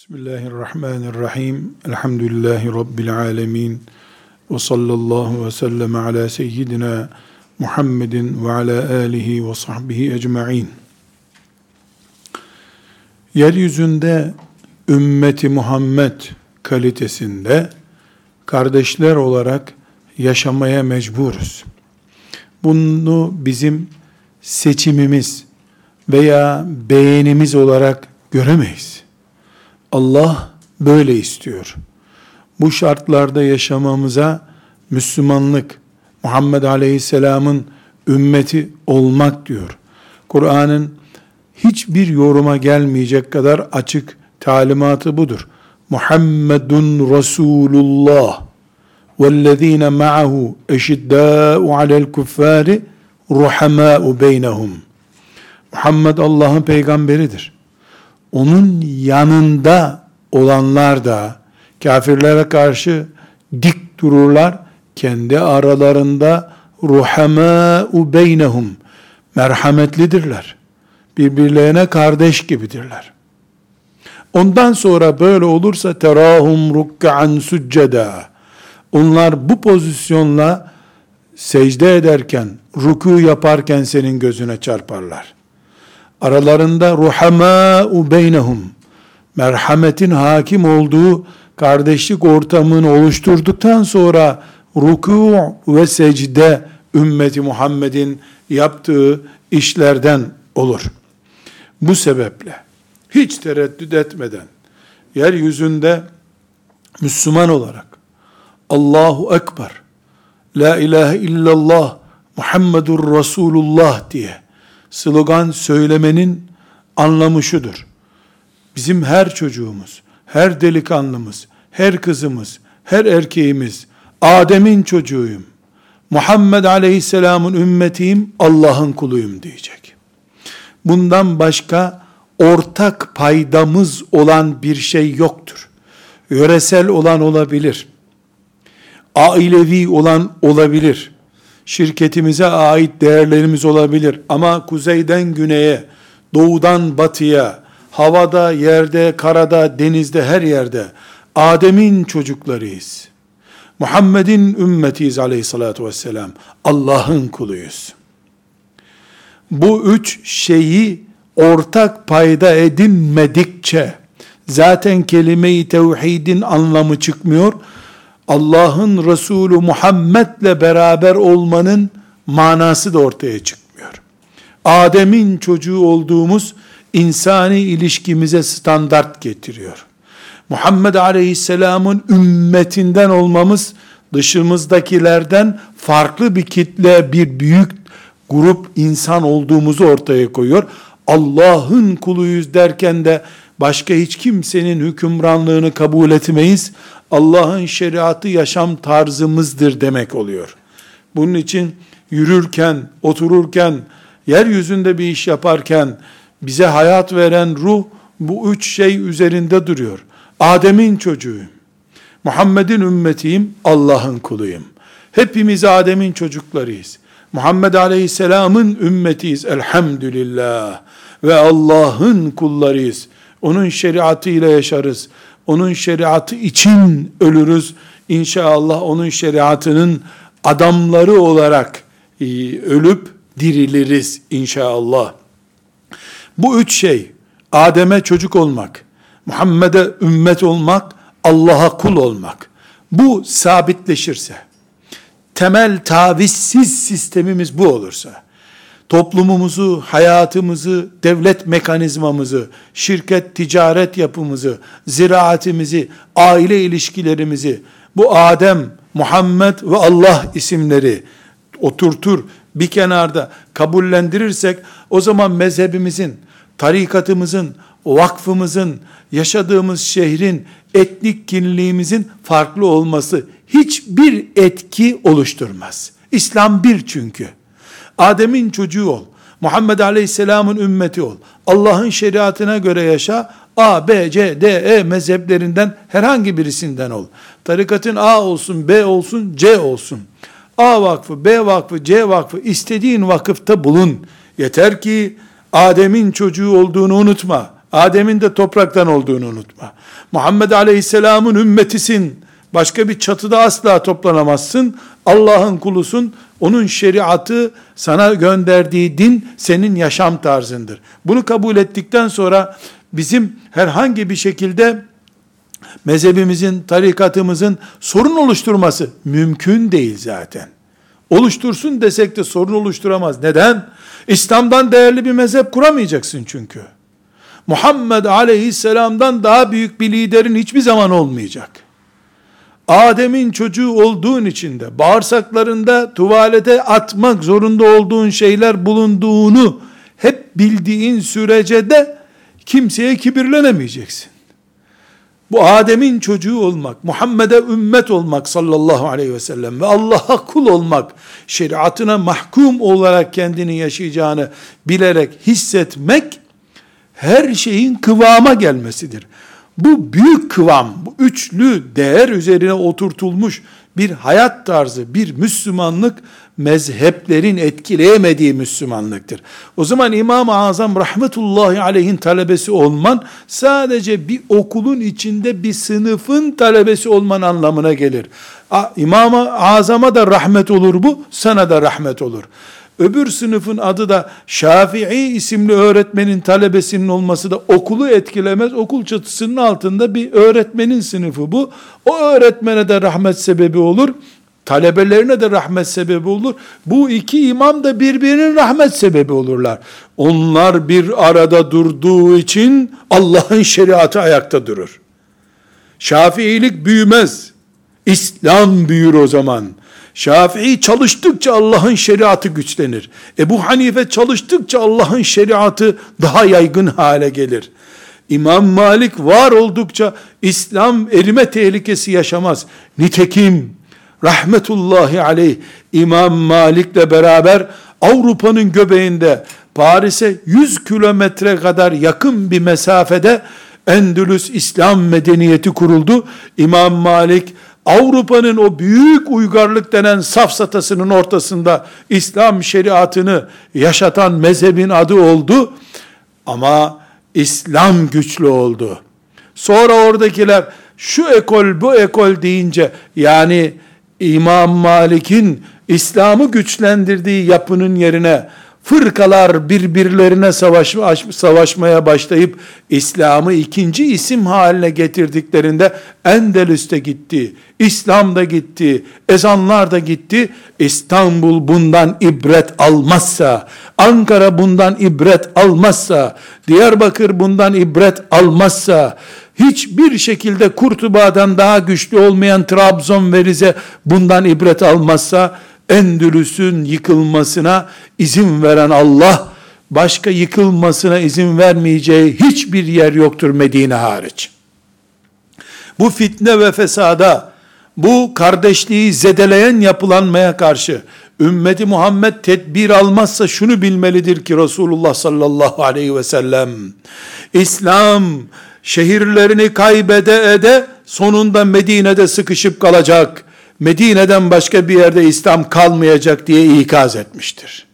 Bismillahirrahmanirrahim. Elhamdülillahi Rabbil alemin. Ve sallallahu ve sellem ala seyyidina Muhammedin ve ala alihi ve sahbihi ecma'in. Yeryüzünde ümmeti Muhammed kalitesinde kardeşler olarak yaşamaya mecburuz. Bunu bizim seçimimiz veya beğenimiz olarak göremeyiz. Allah böyle istiyor. Bu şartlarda yaşamamıza Müslümanlık, Muhammed Aleyhisselam'ın ümmeti olmak diyor. Kur'an'ın hiçbir yoruma gelmeyecek kadar açık talimatı budur. Muhammedun Resulullah وَالَّذ۪ينَ مَعَهُ اَشِدَّاءُ عَلَى الْكُفَّارِ رُحَمَاءُ بَيْنَهُمْ Muhammed Allah'ın peygamberidir onun yanında olanlar da kafirlere karşı dik dururlar. Kendi aralarında ruhamâ'u beynehum merhametlidirler. Birbirlerine kardeş gibidirler. Ondan sonra böyle olursa terahum rukkan succeda. Onlar bu pozisyonla secde ederken, ruku yaparken senin gözüne çarparlar aralarında ruhamâ'u beynehum merhametin hakim olduğu kardeşlik ortamını oluşturduktan sonra ruku ve secde ümmeti Muhammed'in yaptığı işlerden olur. Bu sebeple hiç tereddüt etmeden yeryüzünde Müslüman olarak Allahu Ekber La ilahe illallah Muhammedur Resulullah diye slogan söylemenin anlamı şudur. Bizim her çocuğumuz, her delikanlımız, her kızımız, her erkeğimiz, Adem'in çocuğuyum, Muhammed Aleyhisselam'ın ümmetiyim, Allah'ın kuluyum diyecek. Bundan başka ortak paydamız olan bir şey yoktur. Yöresel olan olabilir. Ailevi olan olabilir şirketimize ait değerlerimiz olabilir ama kuzeyden güneye, doğudan batıya, havada, yerde, karada, denizde, her yerde Adem'in çocuklarıyız. Muhammed'in ümmetiyiz aleyhissalatü vesselam. Allah'ın kuluyuz. Bu üç şeyi ortak payda edinmedikçe zaten kelime-i tevhidin anlamı çıkmıyor Allah'ın Resulü Muhammed'le beraber olmanın manası da ortaya çıkmıyor. Adem'in çocuğu olduğumuz insani ilişkimize standart getiriyor. Muhammed Aleyhisselam'ın ümmetinden olmamız dışımızdakilerden farklı bir kitle, bir büyük grup insan olduğumuzu ortaya koyuyor. Allah'ın kuluyuz derken de başka hiç kimsenin hükümranlığını kabul etmeyiz. Allah'ın şeriatı yaşam tarzımızdır demek oluyor. Bunun için yürürken, otururken, yeryüzünde bir iş yaparken bize hayat veren ruh bu üç şey üzerinde duruyor. Adem'in çocuğuyum. Muhammed'in ümmetiyim, Allah'ın kuluyum. Hepimiz Adem'in çocuklarıyız. Muhammed Aleyhisselam'ın ümmetiyiz elhamdülillah. Ve Allah'ın kullarıyız. Onun şeriatıyla yaşarız onun şeriatı için ölürüz. İnşallah onun şeriatının adamları olarak e, ölüp diriliriz inşallah. Bu üç şey, Adem'e çocuk olmak, Muhammed'e ümmet olmak, Allah'a kul olmak. Bu sabitleşirse, temel tavizsiz sistemimiz bu olursa, toplumumuzu, hayatımızı, devlet mekanizmamızı, şirket, ticaret yapımızı, ziraatimizi, aile ilişkilerimizi, bu Adem, Muhammed ve Allah isimleri oturtur, bir kenarda kabullendirirsek, o zaman mezhebimizin, tarikatımızın, vakfımızın, yaşadığımız şehrin, etnik kimliğimizin farklı olması hiçbir etki oluşturmaz. İslam bir çünkü. Adem'in çocuğu ol. Muhammed Aleyhisselam'ın ümmeti ol. Allah'ın şeriatına göre yaşa. A, B, C, D, E mezheplerinden herhangi birisinden ol. Tarikatın A olsun, B olsun, C olsun. A vakfı, B vakfı, C vakfı istediğin vakıfta bulun. Yeter ki Adem'in çocuğu olduğunu unutma. Adem'in de topraktan olduğunu unutma. Muhammed Aleyhisselam'ın ümmetisin. Başka bir çatıda asla toplanamazsın. Allah'ın kulusun. Onun şeriatı sana gönderdiği din senin yaşam tarzındır. Bunu kabul ettikten sonra bizim herhangi bir şekilde mezhebimizin, tarikatımızın sorun oluşturması mümkün değil zaten. Oluştursun desek de sorun oluşturamaz. Neden? İslam'dan değerli bir mezhep kuramayacaksın çünkü. Muhammed aleyhisselamdan daha büyük bir liderin hiçbir zaman olmayacak. Adem'in çocuğu olduğun için de bağırsaklarında tuvalete atmak zorunda olduğun şeyler bulunduğunu hep bildiğin sürece de kimseye kibirlenemeyeceksin. Bu Adem'in çocuğu olmak, Muhammed'e ümmet olmak sallallahu aleyhi ve sellem ve Allah'a kul olmak, şeriatına mahkum olarak kendini yaşayacağını bilerek hissetmek, her şeyin kıvama gelmesidir. Bu büyük kıvam, bu üçlü değer üzerine oturtulmuş bir hayat tarzı, bir Müslümanlık mezheplerin etkileyemediği Müslümanlıktır. O zaman İmam-ı Azam rahmetullahi aleyhin talebesi olman sadece bir okulun içinde bir sınıfın talebesi olman anlamına gelir. İmam-ı Azam'a da rahmet olur bu, sana da rahmet olur. Öbür sınıfın adı da Şafii isimli öğretmenin talebesinin olması da okulu etkilemez. Okul çatısının altında bir öğretmenin sınıfı bu. O öğretmene de rahmet sebebi olur. Talebelerine de rahmet sebebi olur. Bu iki imam da birbirinin rahmet sebebi olurlar. Onlar bir arada durduğu için Allah'ın şeriatı ayakta durur. Şafiilik büyümez. İslam büyür o zaman. Şafii çalıştıkça Allah'ın şeriatı güçlenir. Ebu Hanife çalıştıkça Allah'ın şeriatı daha yaygın hale gelir. İmam Malik var oldukça İslam erime tehlikesi yaşamaz. Nitekim rahmetullahi aleyh İmam Malik'le beraber Avrupa'nın göbeğinde Paris'e 100 kilometre kadar yakın bir mesafede Endülüs İslam medeniyeti kuruldu. İmam Malik Avrupa'nın o büyük uygarlık denen safsatasının ortasında İslam şeriatını yaşatan mezhebin adı oldu. Ama İslam güçlü oldu. Sonra oradakiler şu ekol bu ekol deyince yani İmam Malik'in İslam'ı güçlendirdiği yapının yerine fırkalar birbirlerine savaş, savaşmaya başlayıp İslam'ı ikinci isim haline getirdiklerinde Endelüs'te gitti, İslam'da gitti, ezanlar da gitti. İstanbul bundan ibret almazsa, Ankara bundan ibret almazsa, Diyarbakır bundan ibret almazsa, hiçbir şekilde Kurtuba'dan daha güçlü olmayan Trabzon ve Rize bundan ibret almazsa, Endülüs'ün yıkılmasına izin veren Allah, başka yıkılmasına izin vermeyeceği hiçbir yer yoktur Medine hariç. Bu fitne ve fesada, bu kardeşliği zedeleyen yapılanmaya karşı, ümmeti Muhammed tedbir almazsa şunu bilmelidir ki Resulullah sallallahu aleyhi ve sellem, İslam şehirlerini kaybede ede sonunda Medine'de sıkışıp kalacak. Medine'den başka bir yerde İslam kalmayacak diye ikaz etmiştir.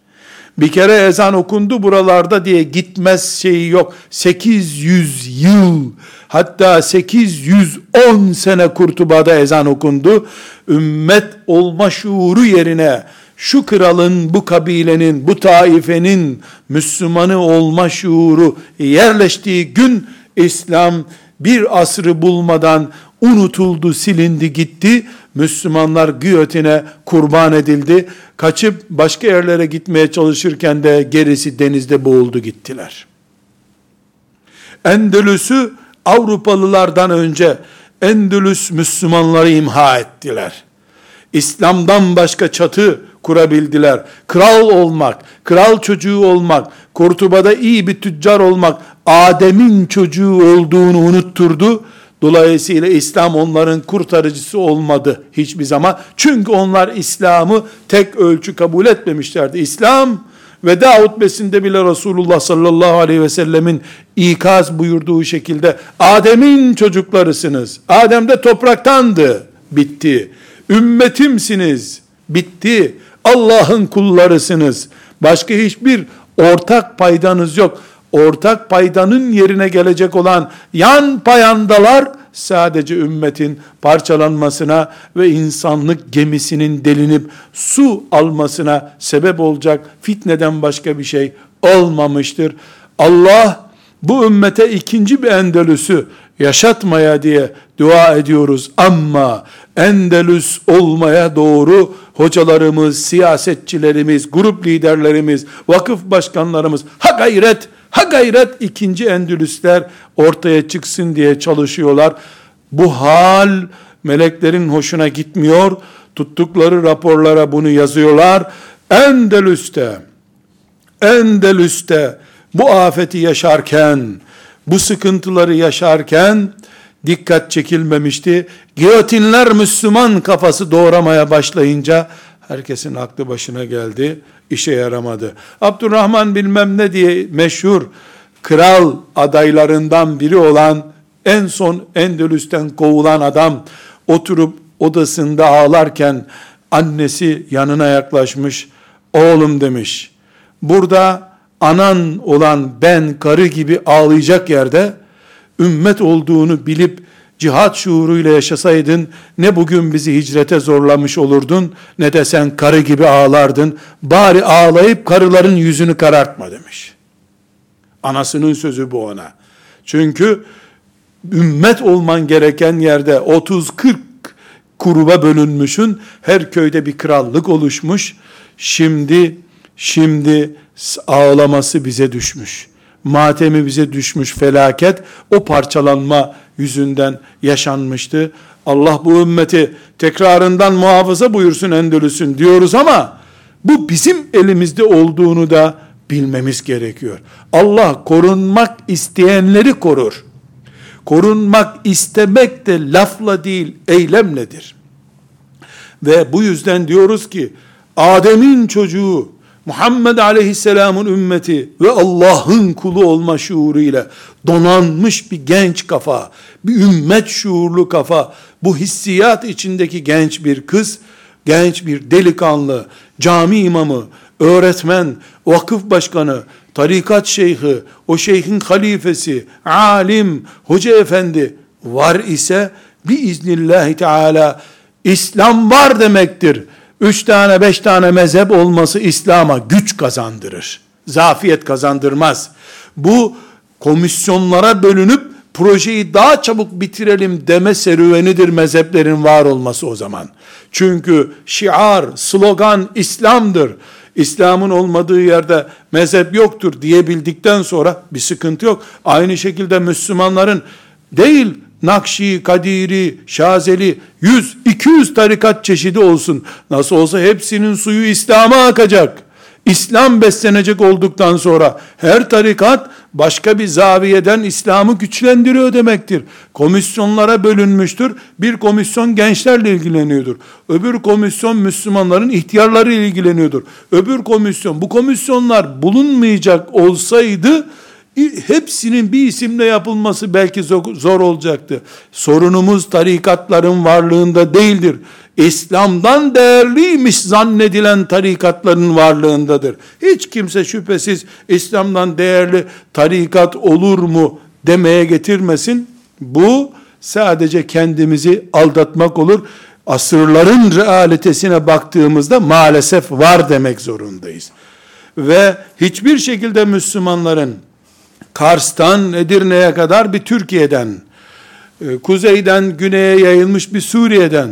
Bir kere ezan okundu buralarda diye gitmez şeyi yok. 800 yıl hatta 810 sene Kurtuba'da ezan okundu. Ümmet olma şuuru yerine şu kralın, bu kabilenin, bu taifenin Müslümanı olma şuuru yerleştiği gün İslam bir asrı bulmadan unutuldu, silindi, gitti. Müslümanlar giyotine kurban edildi. Kaçıp başka yerlere gitmeye çalışırken de gerisi denizde boğuldu gittiler. Endülüs'ü Avrupalılardan önce Endülüs Müslümanları imha ettiler. İslam'dan başka çatı kurabildiler. Kral olmak, kral çocuğu olmak, Kurtuba'da iyi bir tüccar olmak, Adem'in çocuğu olduğunu unutturdu. Dolayısıyla İslam onların kurtarıcısı olmadı hiçbir zaman. Çünkü onlar İslam'ı tek ölçü kabul etmemişlerdi. İslam veda hutbesinde bile Resulullah sallallahu aleyhi ve sellemin ikaz buyurduğu şekilde Adem'in çocuklarısınız. Adem de topraktandı. Bitti. Ümmetimsiniz. Bitti. Allah'ın kullarısınız. Başka hiçbir ortak paydanız yok. Ortak paydanın yerine gelecek olan yan payandalar sadece ümmetin parçalanmasına ve insanlık gemisinin delinip su almasına sebep olacak fitneden başka bir şey olmamıştır. Allah bu ümmete ikinci bir Endelüs'ü yaşatmaya diye dua ediyoruz ama Endelüs olmaya doğru hocalarımız, siyasetçilerimiz, grup liderlerimiz, vakıf başkanlarımız ha gayret, ha gayret ikinci Endülüsler ortaya çıksın diye çalışıyorlar. Bu hal meleklerin hoşuna gitmiyor. Tuttukları raporlara bunu yazıyorlar. Endelüs'te, Endelüs'te bu afeti yaşarken, bu sıkıntıları yaşarken dikkat çekilmemişti. Giyotinler Müslüman kafası doğramaya başlayınca herkesin aklı başına geldi. işe yaramadı. Abdurrahman bilmem ne diye meşhur kral adaylarından biri olan en son Endülüs'ten kovulan adam oturup odasında ağlarken annesi yanına yaklaşmış. Oğlum demiş. Burada anan olan ben karı gibi ağlayacak yerde ümmet olduğunu bilip cihat şuuruyla yaşasaydın ne bugün bizi hicrete zorlamış olurdun ne de sen karı gibi ağlardın. Bari ağlayıp karıların yüzünü karartma demiş. Anasının sözü bu ona. Çünkü ümmet olman gereken yerde 30-40 kuruba bölünmüşün. Her köyde bir krallık oluşmuş. Şimdi şimdi ağlaması bize düşmüş. Matemi bize düşmüş felaket o parçalanma yüzünden yaşanmıştı. Allah bu ümmeti tekrarından muhafaza buyursun Endülüs'ün diyoruz ama bu bizim elimizde olduğunu da bilmemiz gerekiyor. Allah korunmak isteyenleri korur. Korunmak istemek de lafla değil eylemledir. Ve bu yüzden diyoruz ki Adem'in çocuğu Muhammed Aleyhisselam'ın ümmeti ve Allah'ın kulu olma şuuruyla donanmış bir genç kafa, bir ümmet şuurlu kafa, bu hissiyat içindeki genç bir kız, genç bir delikanlı, cami imamı, öğretmen, vakıf başkanı, tarikat şeyhi, o şeyhin halifesi, alim, hoca efendi var ise biiznillahü teala İslam var demektir. Üç tane beş tane mezhep olması İslam'a güç kazandırır. Zafiyet kazandırmaz. Bu komisyonlara bölünüp projeyi daha çabuk bitirelim deme serüvenidir mezheplerin var olması o zaman. Çünkü şiar, slogan İslam'dır. İslam'ın olmadığı yerde mezhep yoktur diyebildikten sonra bir sıkıntı yok. Aynı şekilde Müslümanların değil Nakşi, Kadiri, Şazeli 100, 200 tarikat çeşidi olsun. Nasıl olsa hepsinin suyu İslam'a akacak. İslam beslenecek olduktan sonra her tarikat başka bir zaviyeden İslam'ı güçlendiriyor demektir. Komisyonlara bölünmüştür. Bir komisyon gençlerle ilgileniyordur. Öbür komisyon Müslümanların ihtiyarları ilgileniyordur. Öbür komisyon bu komisyonlar bulunmayacak olsaydı hepsinin bir isimle yapılması belki zor olacaktı. Sorunumuz tarikatların varlığında değildir. İslam'dan değerliymiş zannedilen tarikatların varlığındadır. Hiç kimse şüphesiz İslam'dan değerli tarikat olur mu demeye getirmesin. Bu sadece kendimizi aldatmak olur. Asırların realitesine baktığımızda maalesef var demek zorundayız. Ve hiçbir şekilde Müslümanların Kars'tan Edirne'ye kadar bir Türkiye'den, e, kuzeyden güneye yayılmış bir Suriye'den,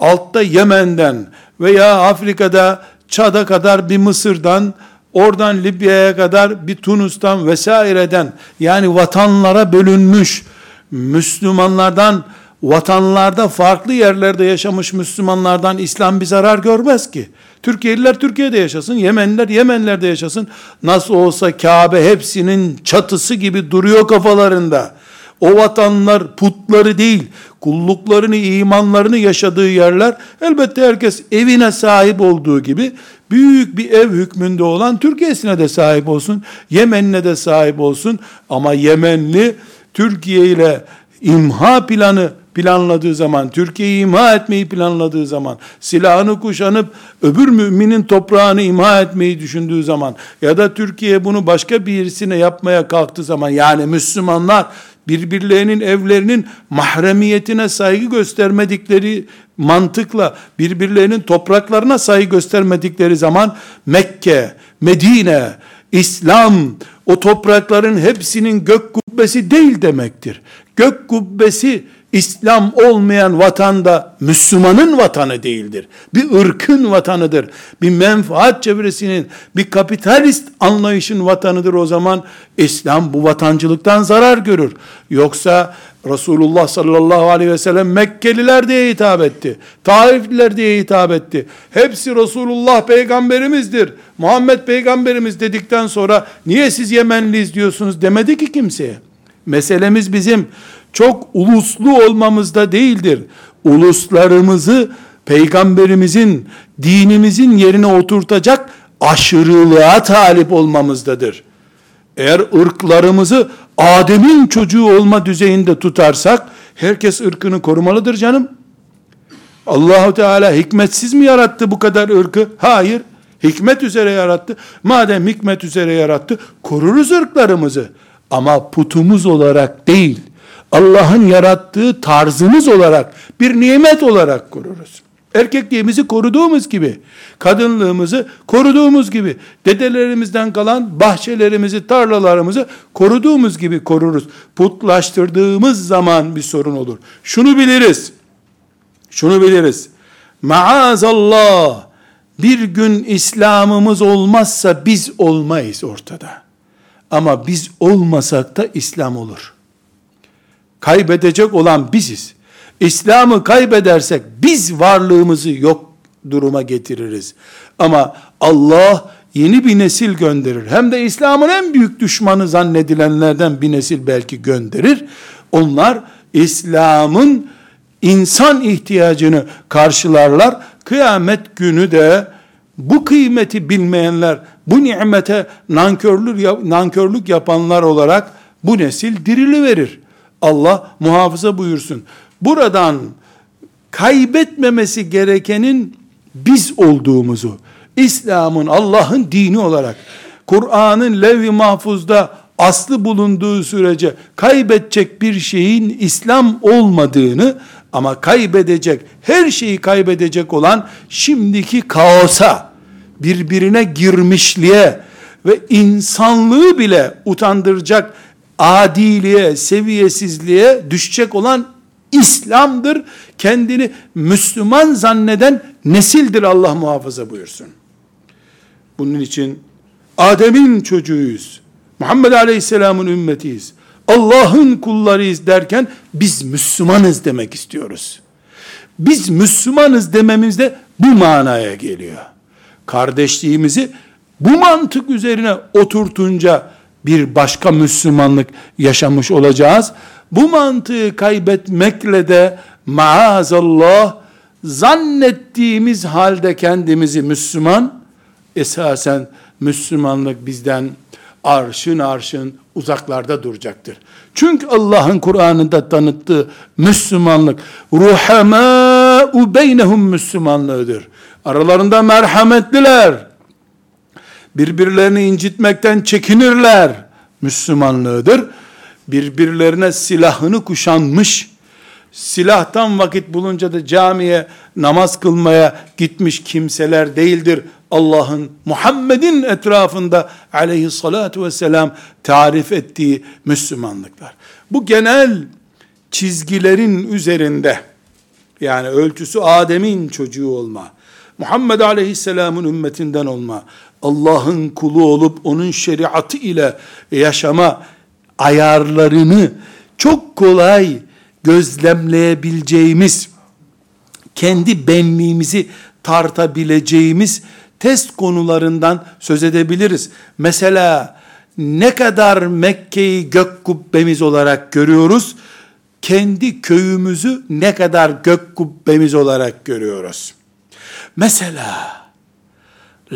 altta Yemen'den veya Afrika'da Çad'a kadar bir Mısır'dan, oradan Libya'ya kadar bir Tunus'tan vesaireden yani vatanlara bölünmüş Müslümanlardan vatanlarda farklı yerlerde yaşamış Müslümanlardan İslam bir zarar görmez ki. Türkiye'liler Türkiye'de yaşasın, Yemenliler Yemenlerde yaşasın. Nasıl olsa Kabe hepsinin çatısı gibi duruyor kafalarında. O vatanlar putları değil, kulluklarını, imanlarını yaşadığı yerler, elbette herkes evine sahip olduğu gibi, büyük bir ev hükmünde olan Türkiye'sine de sahip olsun, Yemen'ine de sahip olsun, ama Yemenli, Türkiye ile imha planı planladığı zaman, Türkiye'yi imha etmeyi planladığı zaman, silahını kuşanıp öbür müminin toprağını imha etmeyi düşündüğü zaman ya da Türkiye bunu başka birisine yapmaya kalktığı zaman yani Müslümanlar birbirlerinin evlerinin mahremiyetine saygı göstermedikleri mantıkla birbirlerinin topraklarına saygı göstermedikleri zaman Mekke, Medine, İslam o toprakların hepsinin gök kubbesi değil demektir. Gök kubbesi İslam olmayan vatanda Müslümanın vatanı değildir. Bir ırkın vatanıdır. Bir menfaat çevresinin, bir kapitalist anlayışın vatanıdır o zaman. İslam bu vatancılıktan zarar görür. Yoksa Resulullah sallallahu aleyhi ve sellem Mekkeliler diye hitap etti. Taifliler diye hitap etti. Hepsi Resulullah peygamberimizdir. Muhammed peygamberimiz dedikten sonra niye siz Yemenliyiz diyorsunuz demedi ki kimseye. Meselemiz bizim çok uluslu olmamızda değildir. Uluslarımızı peygamberimizin, dinimizin yerine oturtacak aşırılığa talip olmamızdadır. Eğer ırklarımızı Adem'in çocuğu olma düzeyinde tutarsak, herkes ırkını korumalıdır canım. Allahu Teala hikmetsiz mi yarattı bu kadar ırkı? Hayır. Hikmet üzere yarattı. Madem hikmet üzere yarattı, koruruz ırklarımızı. Ama putumuz olarak değil, Allah'ın yarattığı tarzımız olarak, bir nimet olarak koruruz. Erkekliğimizi koruduğumuz gibi, kadınlığımızı koruduğumuz gibi, dedelerimizden kalan bahçelerimizi, tarlalarımızı koruduğumuz gibi koruruz. Putlaştırdığımız zaman bir sorun olur. Şunu biliriz, şunu biliriz. Maazallah, bir gün İslam'ımız olmazsa biz olmayız ortada. Ama biz olmasak da İslam olur. Kaybedecek olan biziz. İslam'ı kaybedersek biz varlığımızı yok duruma getiririz. Ama Allah yeni bir nesil gönderir. Hem de İslam'ın en büyük düşmanı zannedilenlerden bir nesil belki gönderir. Onlar İslam'ın insan ihtiyacını karşılarlar. Kıyamet günü de bu kıymeti bilmeyenler, bu nimete nankörlük, yapanlar olarak bu nesil dirili verir. Allah muhafaza buyursun. Buradan kaybetmemesi gerekenin biz olduğumuzu, İslam'ın Allah'ın dini olarak, Kur'an'ın levh-i mahfuzda aslı bulunduğu sürece kaybedecek bir şeyin İslam olmadığını ama kaybedecek, her şeyi kaybedecek olan şimdiki kaosa, birbirine girmişliğe ve insanlığı bile utandıracak adiliğe, seviyesizliğe düşecek olan İslam'dır. Kendini Müslüman zanneden nesildir Allah muhafaza buyursun. Bunun için Adem'in çocuğuyuz. Muhammed Aleyhisselam'ın ümmetiyiz. Allah'ın kullarıyız derken biz Müslümanız demek istiyoruz. Biz Müslümanız dememizde bu manaya geliyor. Kardeşliğimizi bu mantık üzerine oturtunca bir başka Müslümanlık yaşamış olacağız. Bu mantığı kaybetmekle de maazallah zannettiğimiz halde kendimizi Müslüman, esasen Müslümanlık bizden arşın arşın uzaklarda duracaktır. Çünkü Allah'ın Kur'an'ında tanıttığı Müslümanlık ruhamâ'u beynehum Müslümanlığıdır. Aralarında merhametliler, birbirlerini incitmekten çekinirler Müslümanlığıdır. Birbirlerine silahını kuşanmış, silahtan vakit bulunca da camiye namaz kılmaya gitmiş kimseler değildir. Allah'ın Muhammed'in etrafında aleyhissalatu vesselam tarif ettiği Müslümanlıklar. Bu genel çizgilerin üzerinde yani ölçüsü Adem'in çocuğu olma, Muhammed Aleyhisselam'ın ümmetinden olma, Allah'ın kulu olup onun şeriatı ile yaşama ayarlarını çok kolay gözlemleyebileceğimiz, kendi benliğimizi tartabileceğimiz test konularından söz edebiliriz. Mesela ne kadar Mekke'yi gök kubbemiz olarak görüyoruz, kendi köyümüzü ne kadar gök kubbemiz olarak görüyoruz. Mesela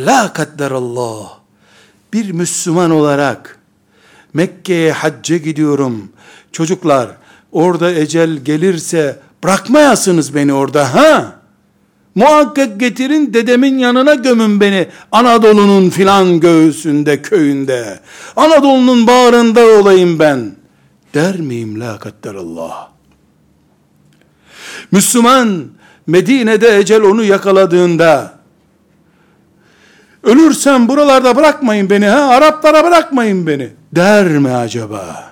la kadderallah bir Müslüman olarak Mekke'ye hacca gidiyorum. Çocuklar orada ecel gelirse bırakmayasınız beni orada ha. Muhakkak getirin dedemin yanına gömün beni. Anadolu'nun filan göğsünde, köyünde. Anadolu'nun bağrında olayım ben. Der miyim la kadderallah. Müslüman Medine'de ecel onu yakaladığında ölürsem buralarda bırakmayın beni ha Araplara bırakmayın beni der mi acaba?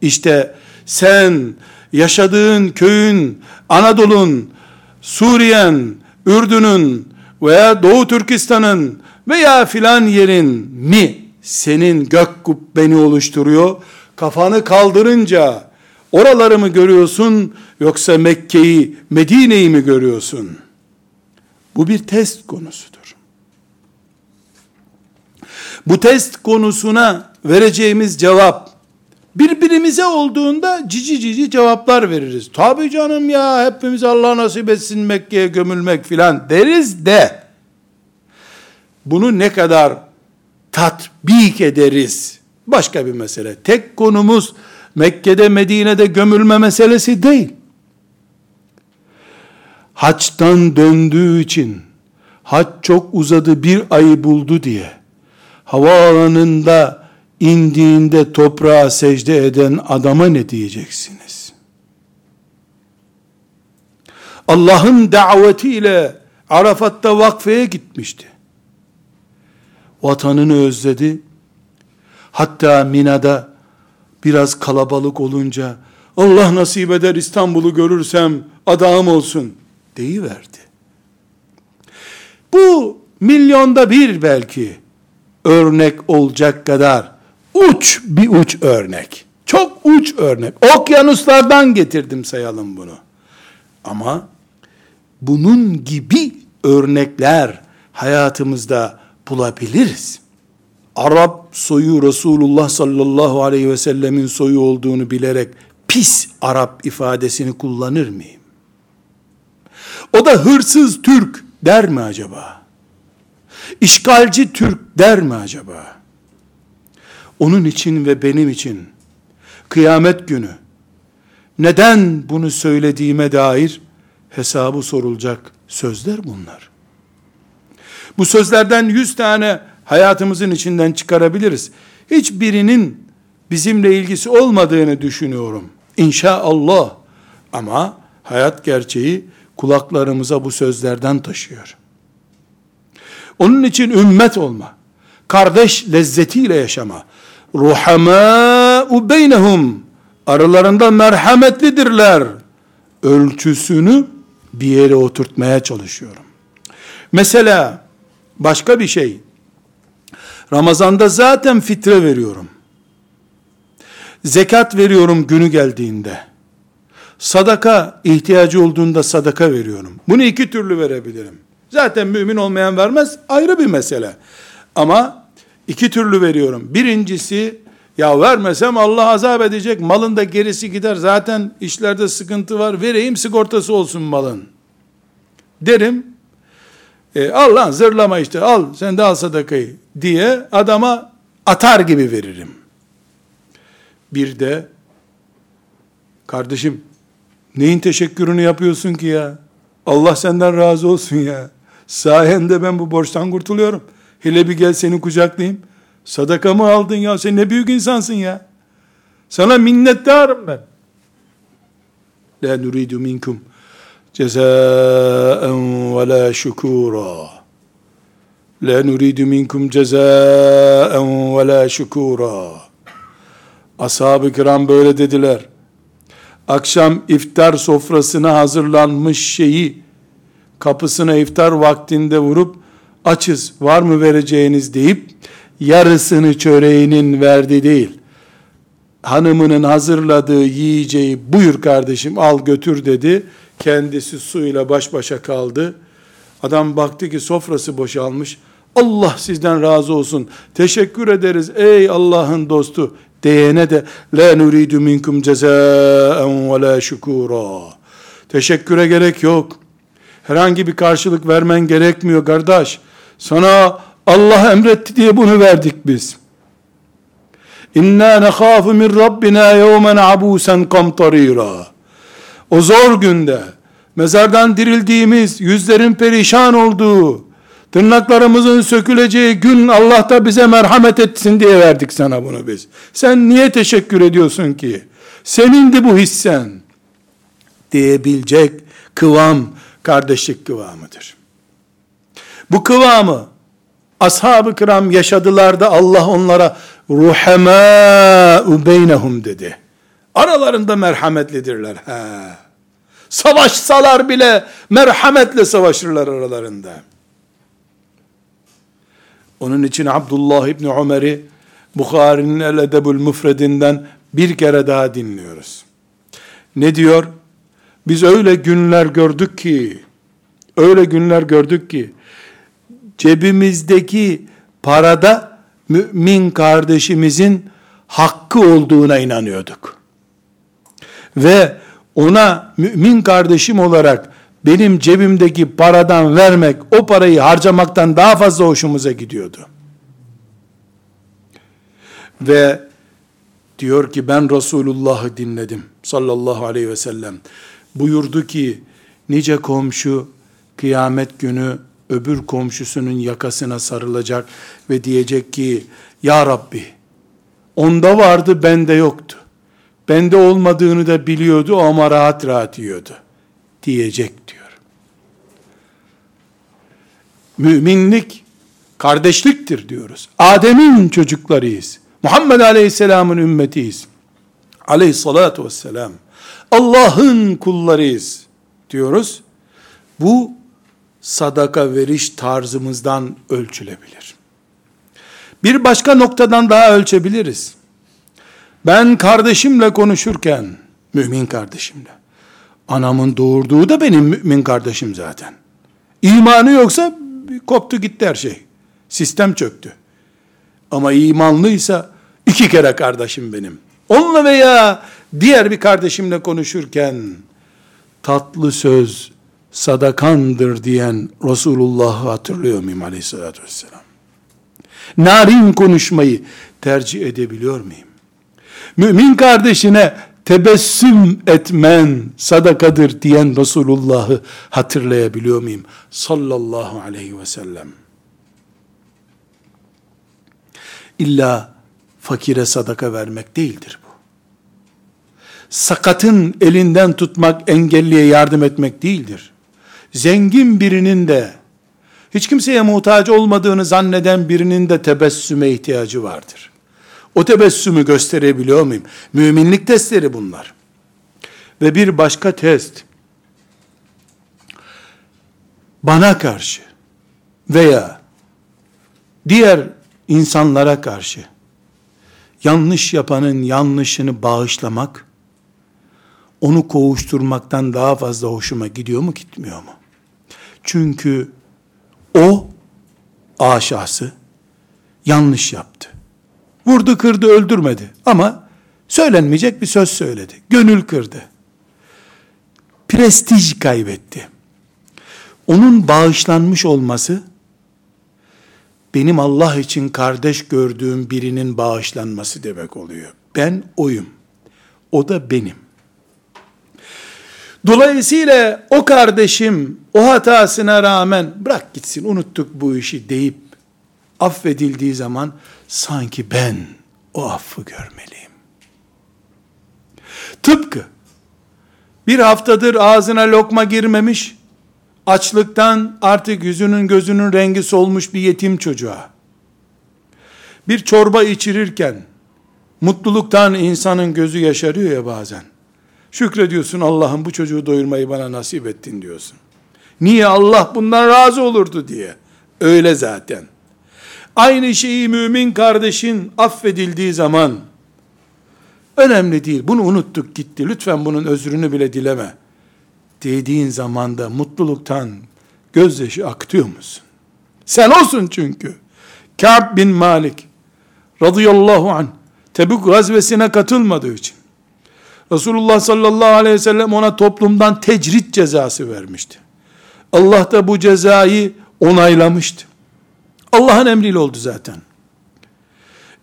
İşte sen yaşadığın köyün, Anadolu'nun, Suriye'nin, Ürdün'ün veya Doğu Türkistan'ın veya filan yerin mi senin gök kubbeni oluşturuyor? Kafanı kaldırınca oraları mı görüyorsun yoksa Mekke'yi, Medine'yi mi görüyorsun? Bu bir test konusudur. Bu test konusuna vereceğimiz cevap birbirimize olduğunda cici cici cevaplar veririz. Tabi canım ya hepimiz Allah nasip etsin Mekke'ye gömülmek filan deriz de bunu ne kadar tatbik ederiz başka bir mesele. Tek konumuz Mekke'de Medine'de gömülme meselesi değil. Haçtan döndüğü için haç çok uzadı bir ayı buldu diye havaalanında indiğinde toprağa secde eden adama ne diyeceksiniz? Allah'ın davetiyle Arafat'ta vakfeye gitmişti. Vatanını özledi. Hatta Mina'da biraz kalabalık olunca Allah nasip eder İstanbul'u görürsem adağım olsun deyiverdi. Bu milyonda bir belki örnek olacak kadar uç bir uç örnek. Çok uç örnek. Okyanuslardan getirdim sayalım bunu. Ama bunun gibi örnekler hayatımızda bulabiliriz. Arap soyu Resulullah sallallahu aleyhi ve sellemin soyu olduğunu bilerek pis Arap ifadesini kullanır mıyım? O da hırsız Türk der mi acaba? İşgalci Türk der mi acaba? onun için ve benim için kıyamet günü neden bunu söylediğime dair hesabı sorulacak sözler bunlar. Bu sözlerden yüz tane hayatımızın içinden çıkarabiliriz. Hiçbirinin bizimle ilgisi olmadığını düşünüyorum. İnşallah. Ama hayat gerçeği kulaklarımıza bu sözlerden taşıyor. Onun için ümmet olma, kardeş lezzetiyle yaşama, ruhamâ'u beynehum aralarında merhametlidirler ölçüsünü bir yere oturtmaya çalışıyorum. Mesela başka bir şey. Ramazanda zaten fitre veriyorum. Zekat veriyorum günü geldiğinde. Sadaka ihtiyacı olduğunda sadaka veriyorum. Bunu iki türlü verebilirim. Zaten mümin olmayan vermez ayrı bir mesele. Ama İki türlü veriyorum. Birincisi ya vermesem Allah azap edecek. Malın da gerisi gider. Zaten işlerde sıkıntı var. Vereyim sigortası olsun malın. Derim. E, al lan zırlama işte al sen de al sadakayı diye adama atar gibi veririm. Bir de kardeşim neyin teşekkürünü yapıyorsun ki ya? Allah senden razı olsun ya. Sayende ben bu borçtan kurtuluyorum. Hele bir gel seni kucaklayayım. Sadaka mı aldın ya? Sen ne büyük insansın ya. Sana minnettarım ben. La nuridu minkum cezaen ve la şükura. La nuridu minkum cezaen ve la şükura. Ashab-ı kiram böyle dediler. Akşam iftar sofrasına hazırlanmış şeyi kapısına iftar vaktinde vurup açız var mı vereceğiniz deyip yarısını çöreğinin verdi değil. Hanımının hazırladığı yiyeceği buyur kardeşim al götür dedi. Kendisi suyla baş başa kaldı. Adam baktı ki sofrası boşalmış. Allah sizden razı olsun. Teşekkür ederiz ey Allah'ın dostu diyene de la nuridu minkum cezaen ve la şükura. Teşekküre gerek yok. Herhangi bir karşılık vermen gerekmiyor kardeş. Sana Allah emretti diye bunu verdik biz. İnna nekhafu min Rabbina yevmen abusen kamtarira. o zor günde, mezardan dirildiğimiz, yüzlerin perişan olduğu, tırnaklarımızın söküleceği gün Allah da bize merhamet etsin diye verdik sana bunu biz. Sen niye teşekkür ediyorsun ki? Senindi bu hissen diyebilecek kıvam kardeşlik kıvamıdır. Bu kıvamı ashab-ı kiram yaşadılar da Allah onlara ruhemâ beynehum dedi. Aralarında merhametlidirler. He. Savaşsalar bile merhametle savaşırlar aralarında. Onun için Abdullah İbni Ömer'i Bukhari'nin El Edebül Müfredinden bir kere daha dinliyoruz. Ne diyor? Biz öyle günler gördük ki, öyle günler gördük ki, cebimizdeki parada mümin kardeşimizin hakkı olduğuna inanıyorduk. Ve ona mümin kardeşim olarak benim cebimdeki paradan vermek, o parayı harcamaktan daha fazla hoşumuza gidiyordu. Ve diyor ki ben Resulullah'ı dinledim sallallahu aleyhi ve sellem. Buyurdu ki nice komşu kıyamet günü öbür komşusunun yakasına sarılacak ve diyecek ki ya Rabbi onda vardı bende yoktu. Bende olmadığını da biliyordu ama rahat rahat yiyordu. Diyecek diyor. Müminlik kardeşliktir diyoruz. Adem'in çocuklarıyız. Muhammed Aleyhisselam'ın ümmetiyiz. Aleyhissalatu vesselam. Allah'ın kullarıyız diyoruz. Bu sadaka veriş tarzımızdan ölçülebilir. Bir başka noktadan daha ölçebiliriz. Ben kardeşimle konuşurken, mümin kardeşimle, anamın doğurduğu da benim mümin kardeşim zaten. İmanı yoksa koptu gitti her şey. Sistem çöktü. Ama imanlıysa iki kere kardeşim benim. Onunla veya diğer bir kardeşimle konuşurken tatlı söz sadakandır diyen Resulullah'ı hatırlıyor muyum aleyhissalatü vesselam? Narin konuşmayı tercih edebiliyor muyum? Mümin kardeşine tebessüm etmen sadakadır diyen Resulullah'ı hatırlayabiliyor muyum? Sallallahu aleyhi ve sellem. İlla fakire sadaka vermek değildir. Sakatın elinden tutmak, engelliye yardım etmek değildir. Zengin birinin de, hiç kimseye muhtaç olmadığını zanneden birinin de tebessüme ihtiyacı vardır. O tebessümü gösterebiliyor muyum? Müminlik testleri bunlar. Ve bir başka test, bana karşı veya diğer insanlara karşı yanlış yapanın yanlışını bağışlamak, onu kovuşturmaktan daha fazla hoşuma gidiyor mu gitmiyor mu? Çünkü o A şahsı yanlış yaptı. Vurdu kırdı öldürmedi ama söylenmeyecek bir söz söyledi. Gönül kırdı. Prestij kaybetti. Onun bağışlanmış olması benim Allah için kardeş gördüğüm birinin bağışlanması demek oluyor. Ben oyum. O da benim. Dolayısıyla o kardeşim o hatasına rağmen bırak gitsin unuttuk bu işi deyip affedildiği zaman sanki ben o affı görmeliyim. Tıpkı bir haftadır ağzına lokma girmemiş, açlıktan artık yüzünün gözünün rengi solmuş bir yetim çocuğa, bir çorba içirirken, mutluluktan insanın gözü yaşarıyor ya bazen. Şükrediyorsun Allah'ım bu çocuğu doyurmayı bana nasip ettin diyorsun. Niye Allah bundan razı olurdu diye. Öyle zaten. Aynı şeyi mümin kardeşin affedildiği zaman önemli değil. Bunu unuttuk gitti. Lütfen bunun özrünü bile dileme. Dediğin zamanda mutluluktan gözyaşı aktıyor musun? Sen olsun çünkü. Ka'b bin Malik radıyallahu anh Tebük gazvesine katılmadığı için Resulullah sallallahu aleyhi ve sellem ona toplumdan tecrit cezası vermişti. Allah da bu cezayı onaylamıştı. Allah'ın emriyle oldu zaten.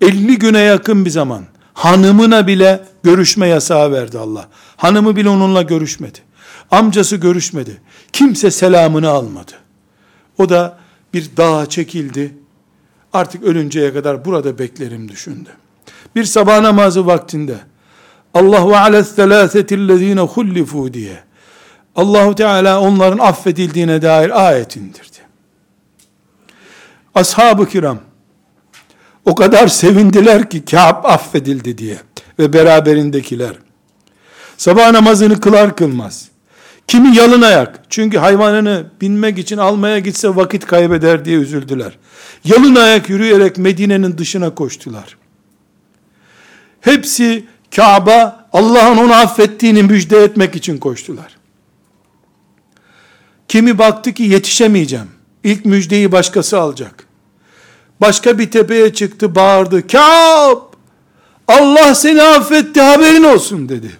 50 güne yakın bir zaman Hanımına bile görüşme yasağı verdi Allah. Hanımı bile onunla görüşmedi. Amcası görüşmedi. Kimse selamını almadı. O da bir dağa çekildi. Artık ölünceye kadar burada beklerim düşündü. Bir sabah namazı vaktinde Allah ve ala thelâsetillezîne hullifû diye Allahu Teala onların affedildiğine dair ayet indirdi. Ashab-ı kiram o kadar sevindiler ki Kâb affedildi diye ve beraberindekiler. Sabah namazını kılar kılmaz. Kimi yalın ayak. Çünkü hayvanını binmek için almaya gitse vakit kaybeder diye üzüldüler. Yalın ayak yürüyerek Medine'nin dışına koştular. Hepsi Kabe Allah'ın onu affettiğini müjde etmek için koştular. Kimi baktı ki yetişemeyeceğim. İlk müjdeyi başkası alacak. Başka bir tepeye çıktı bağırdı. Kâb! Allah seni affetti haberin olsun dedi.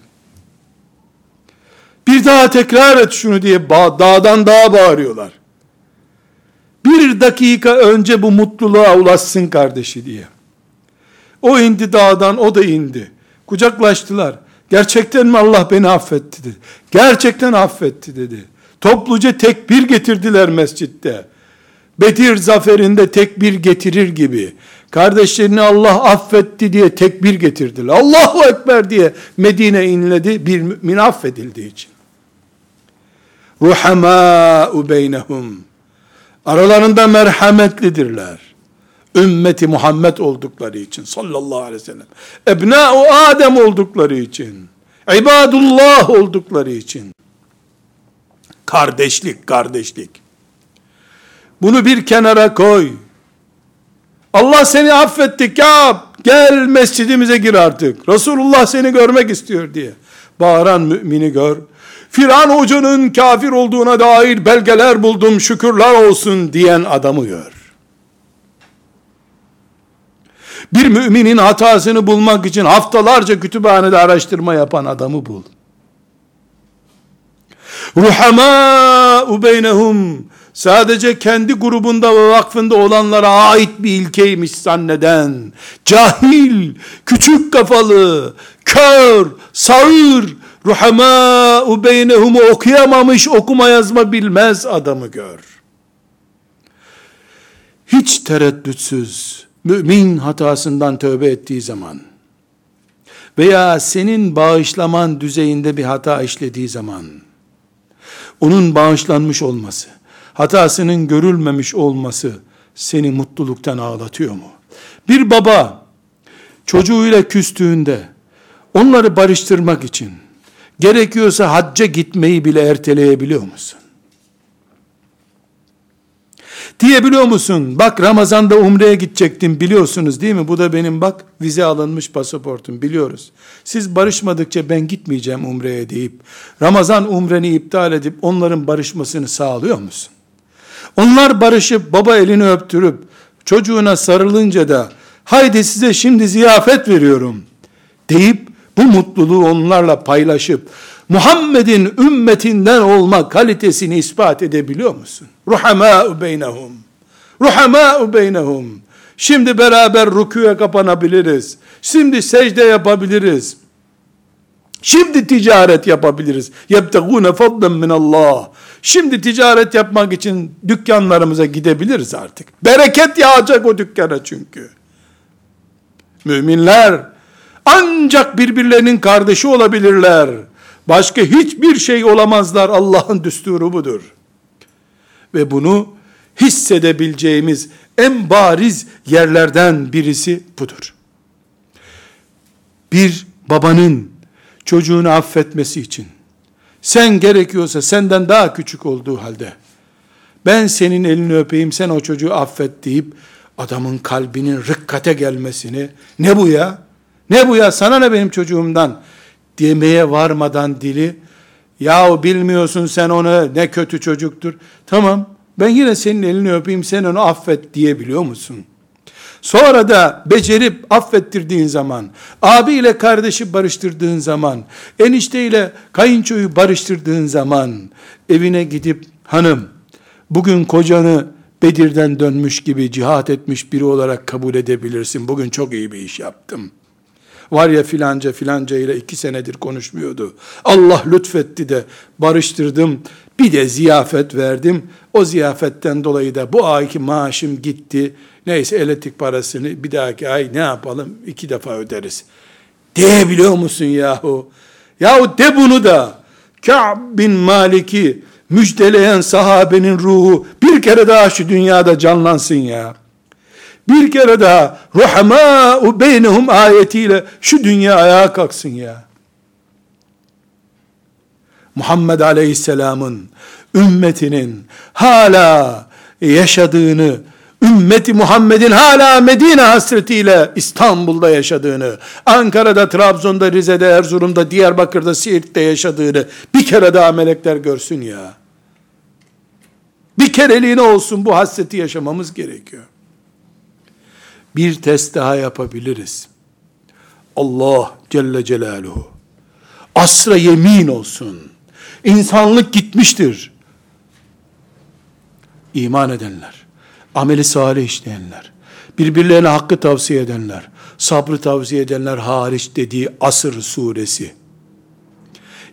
Bir daha tekrar et şunu diye dağdan dağa bağırıyorlar. Bir dakika önce bu mutluluğa ulaşsın kardeşi diye. O indi dağdan, o da indi. Kucaklaştılar. Gerçekten mi Allah beni affetti dedi. Gerçekten affetti dedi. Topluca tekbir getirdiler mescitte. Bedir zaferinde tekbir getirir gibi. Kardeşlerini Allah affetti diye tekbir getirdiler. Allahu Ekber diye Medine inledi bir mümin affedildiği için. Ruhamâ'u beynehum. Aralarında merhametlidirler. Ümmeti Muhammed oldukları için sallallahu aleyhi ve sellem. Ebnâ'u Adem oldukları için. İbadullah oldukları için. Kardeşlik, kardeşlik. Bunu bir kenara koy. Allah seni affetti Kâb. Gel mescidimize gir artık. Resulullah seni görmek istiyor diye. Bağıran mümini gör. Firan hocanın kafir olduğuna dair belgeler buldum şükürler olsun diyen adamı gör. Bir müminin hatasını bulmak için haftalarca kütüphanede araştırma yapan adamı bul. Ruhamâ'u beynehum sadece kendi grubunda ve vakfında olanlara ait bir ilkeymiş zanneden, cahil, küçük kafalı, kör, sağır, ruhamâ'u beynehumu okuyamamış, okuma yazma bilmez adamı gör. Hiç tereddütsüz, mümin hatasından tövbe ettiği zaman, veya senin bağışlaman düzeyinde bir hata işlediği zaman, onun bağışlanmış olması, hatasının görülmemiş olması seni mutluluktan ağlatıyor mu? Bir baba çocuğuyla küstüğünde onları barıştırmak için gerekiyorsa hacca gitmeyi bile erteleyebiliyor musun? Diyebiliyor musun? Bak Ramazan'da umreye gidecektim biliyorsunuz değil mi? Bu da benim bak vize alınmış pasaportum biliyoruz. Siz barışmadıkça ben gitmeyeceğim umreye deyip Ramazan umreni iptal edip onların barışmasını sağlıyor musun? Onlar barışıp baba elini öptürüp çocuğuna sarılınca da haydi size şimdi ziyafet veriyorum deyip bu mutluluğu onlarla paylaşıp Muhammed'in ümmetinden olma kalitesini ispat edebiliyor musun? Ruhamâ'u beynehum. Ruhamâ'u beynehum. Şimdi beraber rükûya kapanabiliriz. Şimdi secde yapabiliriz. Şimdi ticaret yapabiliriz. Yebtegûne fadlen min Allah. Şimdi ticaret yapmak için dükkanlarımıza gidebiliriz artık. Bereket yağacak o dükkana çünkü. Müminler ancak birbirlerinin kardeşi olabilirler. Başka hiçbir şey olamazlar. Allah'ın düsturu budur. Ve bunu hissedebileceğimiz en bariz yerlerden birisi budur. Bir babanın çocuğunu affetmesi için sen gerekiyorsa senden daha küçük olduğu halde ben senin elini öpeyim sen o çocuğu affet deyip adamın kalbinin rıkkate gelmesini ne bu ya? Ne bu ya? Sana ne benim çocuğumdan? Demeye varmadan dili yahu bilmiyorsun sen onu ne kötü çocuktur. Tamam ben yine senin elini öpeyim sen onu affet diyebiliyor musun? Sonra da becerip affettirdiğin zaman, abi ile kardeşi barıştırdığın zaman, enişte ile kayınçoyu barıştırdığın zaman, evine gidip hanım, bugün kocanı Bedir'den dönmüş gibi cihat etmiş biri olarak kabul edebilirsin. Bugün çok iyi bir iş yaptım. Var ya filanca filanca ile iki senedir konuşmuyordu. Allah lütfetti de barıştırdım. Bir de ziyafet verdim. O ziyafetten dolayı da bu ayki maaşım gitti. Neyse elektrik parasını bir dahaki ay ne yapalım? iki defa öderiz. Diyebiliyor musun yahu? Yahu de bunu da. Ka'b bin Malik'i müjdeleyen sahabenin ruhu bir kere daha şu dünyada canlansın ya. Bir kere daha ruhamâ'u beynehum ayetiyle şu dünya ayağa kalksın ya. Muhammed Aleyhisselam'ın ümmetinin hala yaşadığını, ümmeti Muhammed'in hala Medine hasretiyle İstanbul'da yaşadığını, Ankara'da, Trabzon'da, Rize'de, Erzurum'da, Diyarbakır'da, Siirt'te yaşadığını bir kere daha melekler görsün ya. Bir kereliğine olsun bu hasreti yaşamamız gerekiyor. Bir test daha yapabiliriz. Allah Celle Celaluhu asra yemin olsun. İnsanlık gitmiştir. İman edenler, ameli salih işleyenler, birbirlerine hakkı tavsiye edenler, sabrı tavsiye edenler hariç dediği Asır suresi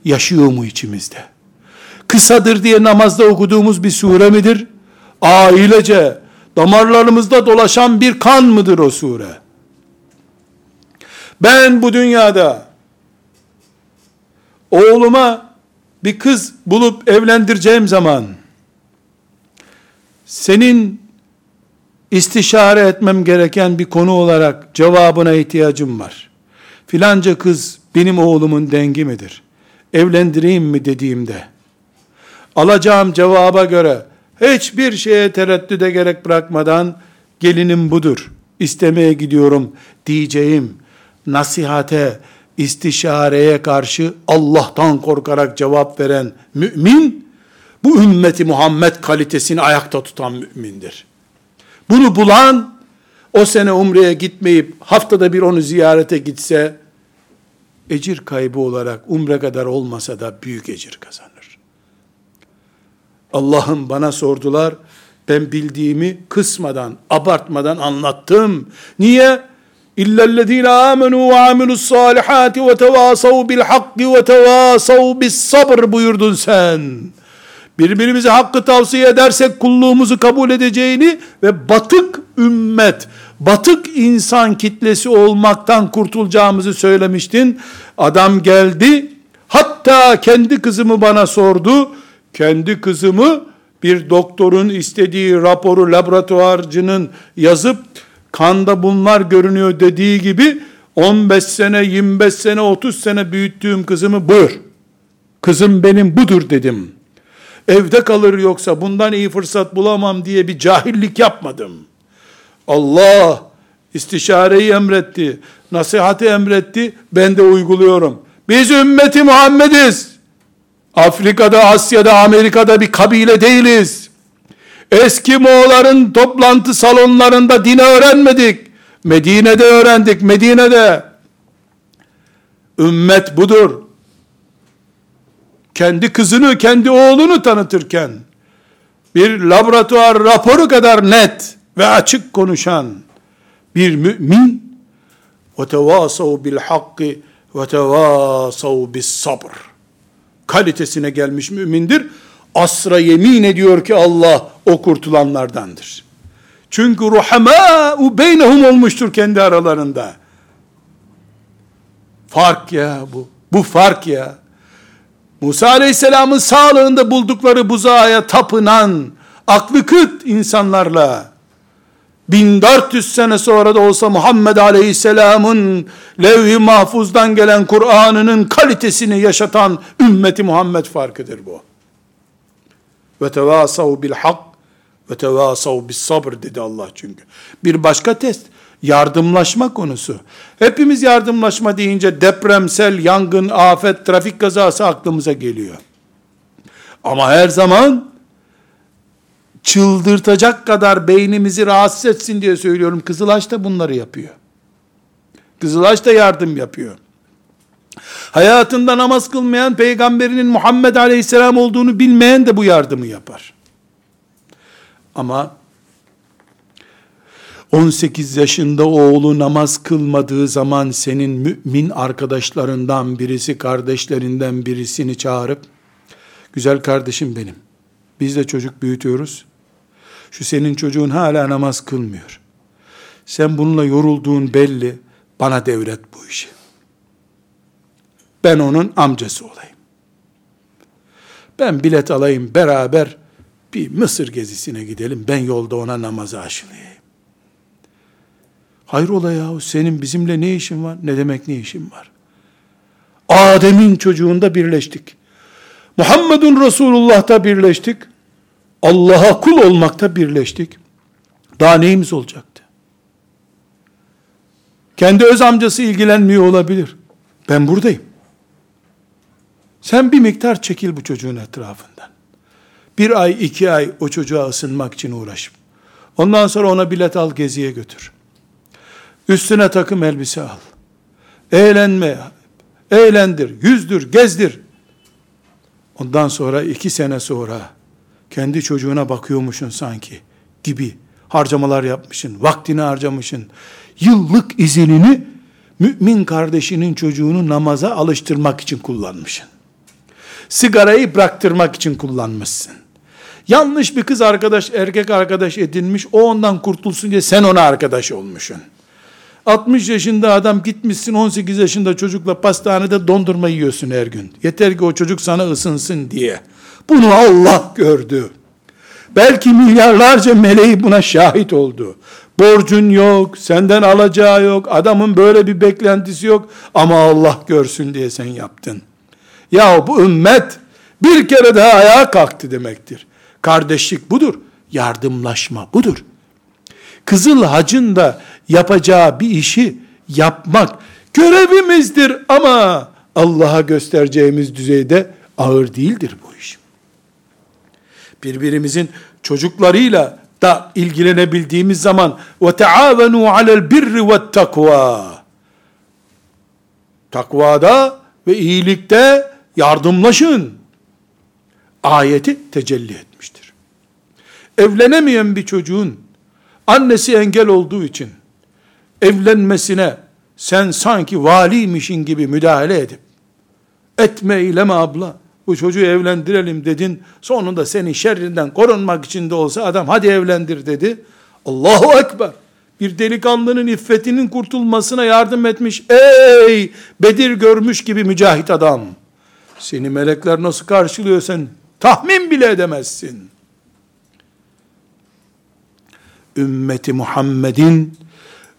yaşıyor mu içimizde? Kısadır diye namazda okuduğumuz bir sure midir? Ailece, damarlarımızda dolaşan bir kan mıdır o sure? Ben bu dünyada oğluma bir kız bulup evlendireceğim zaman senin istişare etmem gereken bir konu olarak cevabına ihtiyacım var. Filanca kız benim oğlumun dengi midir? Evlendireyim mi dediğimde alacağım cevaba göre hiçbir şeye tereddüde gerek bırakmadan gelinim budur. istemeye gidiyorum diyeceğim nasihate, istişareye karşı Allah'tan korkarak cevap veren mümin, bu ümmeti Muhammed kalitesini ayakta tutan mümindir. Bunu bulan, o sene umreye gitmeyip haftada bir onu ziyarete gitse, ecir kaybı olarak umre kadar olmasa da büyük ecir kazanır. Allah'ım bana sordular, ben bildiğimi kısmadan, abartmadan anlattım. Niye? İllellezine amenu ve amilus salihati ve tevasav bil hakki ve tevasav bis sabr buyurdun sen. Birbirimize hakkı tavsiye edersek kulluğumuzu kabul edeceğini ve batık ümmet, batık insan kitlesi olmaktan kurtulacağımızı söylemiştin. Adam geldi, hatta kendi kızımı bana sordu. Kendi kızımı bir doktorun istediği raporu laboratuvarcının yazıp kanda bunlar görünüyor dediği gibi 15 sene, 25 sene, 30 sene büyüttüğüm kızımı buyur. Kızım benim budur dedim. Evde kalır yoksa bundan iyi fırsat bulamam diye bir cahillik yapmadım. Allah istişareyi emretti, nasihati emretti, ben de uyguluyorum. Biz ümmeti Muhammediz. Afrika'da, Asya'da, Amerika'da bir kabile değiliz. Eski Moğolların toplantı salonlarında dini öğrenmedik. Medine'de öğrendik, Medine'de. Ümmet budur. Kendi kızını, kendi oğlunu tanıtırken bir laboratuvar raporu kadar net ve açık konuşan bir mümin ve tevasav bil hakkı kalitesine gelmiş mümindir asra yemin ediyor ki Allah o kurtulanlardandır. Çünkü ruhamâ'u beynehum olmuştur kendi aralarında. Fark ya bu. Bu fark ya. Musa Aleyhisselam'ın sağlığında buldukları buzağa tapınan aklı kıt insanlarla 1400 sene sonra da olsa Muhammed Aleyhisselam'ın levh-i mahfuzdan gelen Kur'an'ının kalitesini yaşatan ümmeti Muhammed farkıdır bu. Ve tevasav bil hak ve tevasav bis sabr dedi Allah çünkü. Bir başka test yardımlaşma konusu. Hepimiz yardımlaşma deyince depremsel, yangın, afet, trafik kazası aklımıza geliyor. Ama her zaman çıldırtacak kadar beynimizi rahatsız etsin diye söylüyorum. Kızılaş da bunları yapıyor. Kızılaş da yardım yapıyor hayatında namaz kılmayan peygamberinin Muhammed Aleyhisselam olduğunu bilmeyen de bu yardımı yapar. Ama 18 yaşında oğlu namaz kılmadığı zaman senin mümin arkadaşlarından birisi, kardeşlerinden birisini çağırıp, güzel kardeşim benim, biz de çocuk büyütüyoruz, şu senin çocuğun hala namaz kılmıyor. Sen bununla yorulduğun belli, bana devret bu işi. Ben onun amcası olayım. Ben bilet alayım beraber bir Mısır gezisine gidelim. Ben yolda ona namazı aşılayayım. Hayrola yahu senin bizimle ne işin var? Ne demek ne işin var? Adem'in çocuğunda birleştik. Muhammedun Resulullah'ta birleştik. Allah'a kul olmakta birleştik. Daha neyimiz olacaktı? Kendi öz amcası ilgilenmiyor olabilir. Ben buradayım. Sen bir miktar çekil bu çocuğun etrafından. Bir ay, iki ay o çocuğa ısınmak için uğraş. Ondan sonra ona bilet al geziye götür. Üstüne takım elbise al. Eğlenme, eğlendir, yüzdür, gezdir. Ondan sonra iki sene sonra kendi çocuğuna bakıyormuşsun sanki gibi harcamalar yapmışsın, vaktini harcamışsın. Yıllık izinini mümin kardeşinin çocuğunu namaza alıştırmak için kullanmışsın. Sigarayı bıraktırmak için kullanmışsın. Yanlış bir kız arkadaş, erkek arkadaş edinmiş, o ondan kurtulsun diye sen ona arkadaş olmuşsun. 60 yaşında adam gitmişsin 18 yaşında çocukla pastanede dondurma yiyorsun her gün. Yeter ki o çocuk sana ısınsın diye. Bunu Allah gördü. Belki milyarlarca meleği buna şahit oldu. Borcun yok, senden alacağı yok, adamın böyle bir beklentisi yok ama Allah görsün diye sen yaptın. Ya bu ümmet bir kere daha ayağa kalktı demektir. Kardeşlik budur, yardımlaşma budur. Kızıl Hac'ın da yapacağı bir işi yapmak görevimizdir ama Allah'a göstereceğimiz düzeyde ağır değildir bu iş. Birbirimizin çocuklarıyla da ilgilenebildiğimiz zaman ve taavenu alel birri ve takva takvada ve iyilikte yardımlaşın ayeti tecelli etmiştir. Evlenemeyen bir çocuğun annesi engel olduğu için evlenmesine sen sanki valiymişin gibi müdahale edip etme eyleme abla bu çocuğu evlendirelim dedin. Sonunda senin şerrinden korunmak için de olsa adam hadi evlendir dedi. Allahu Ekber. Bir delikanlının iffetinin kurtulmasına yardım etmiş ey Bedir görmüş gibi mücahit adam! Seni melekler nasıl karşılıyor sen? Tahmin bile edemezsin. Ümmeti Muhammed'in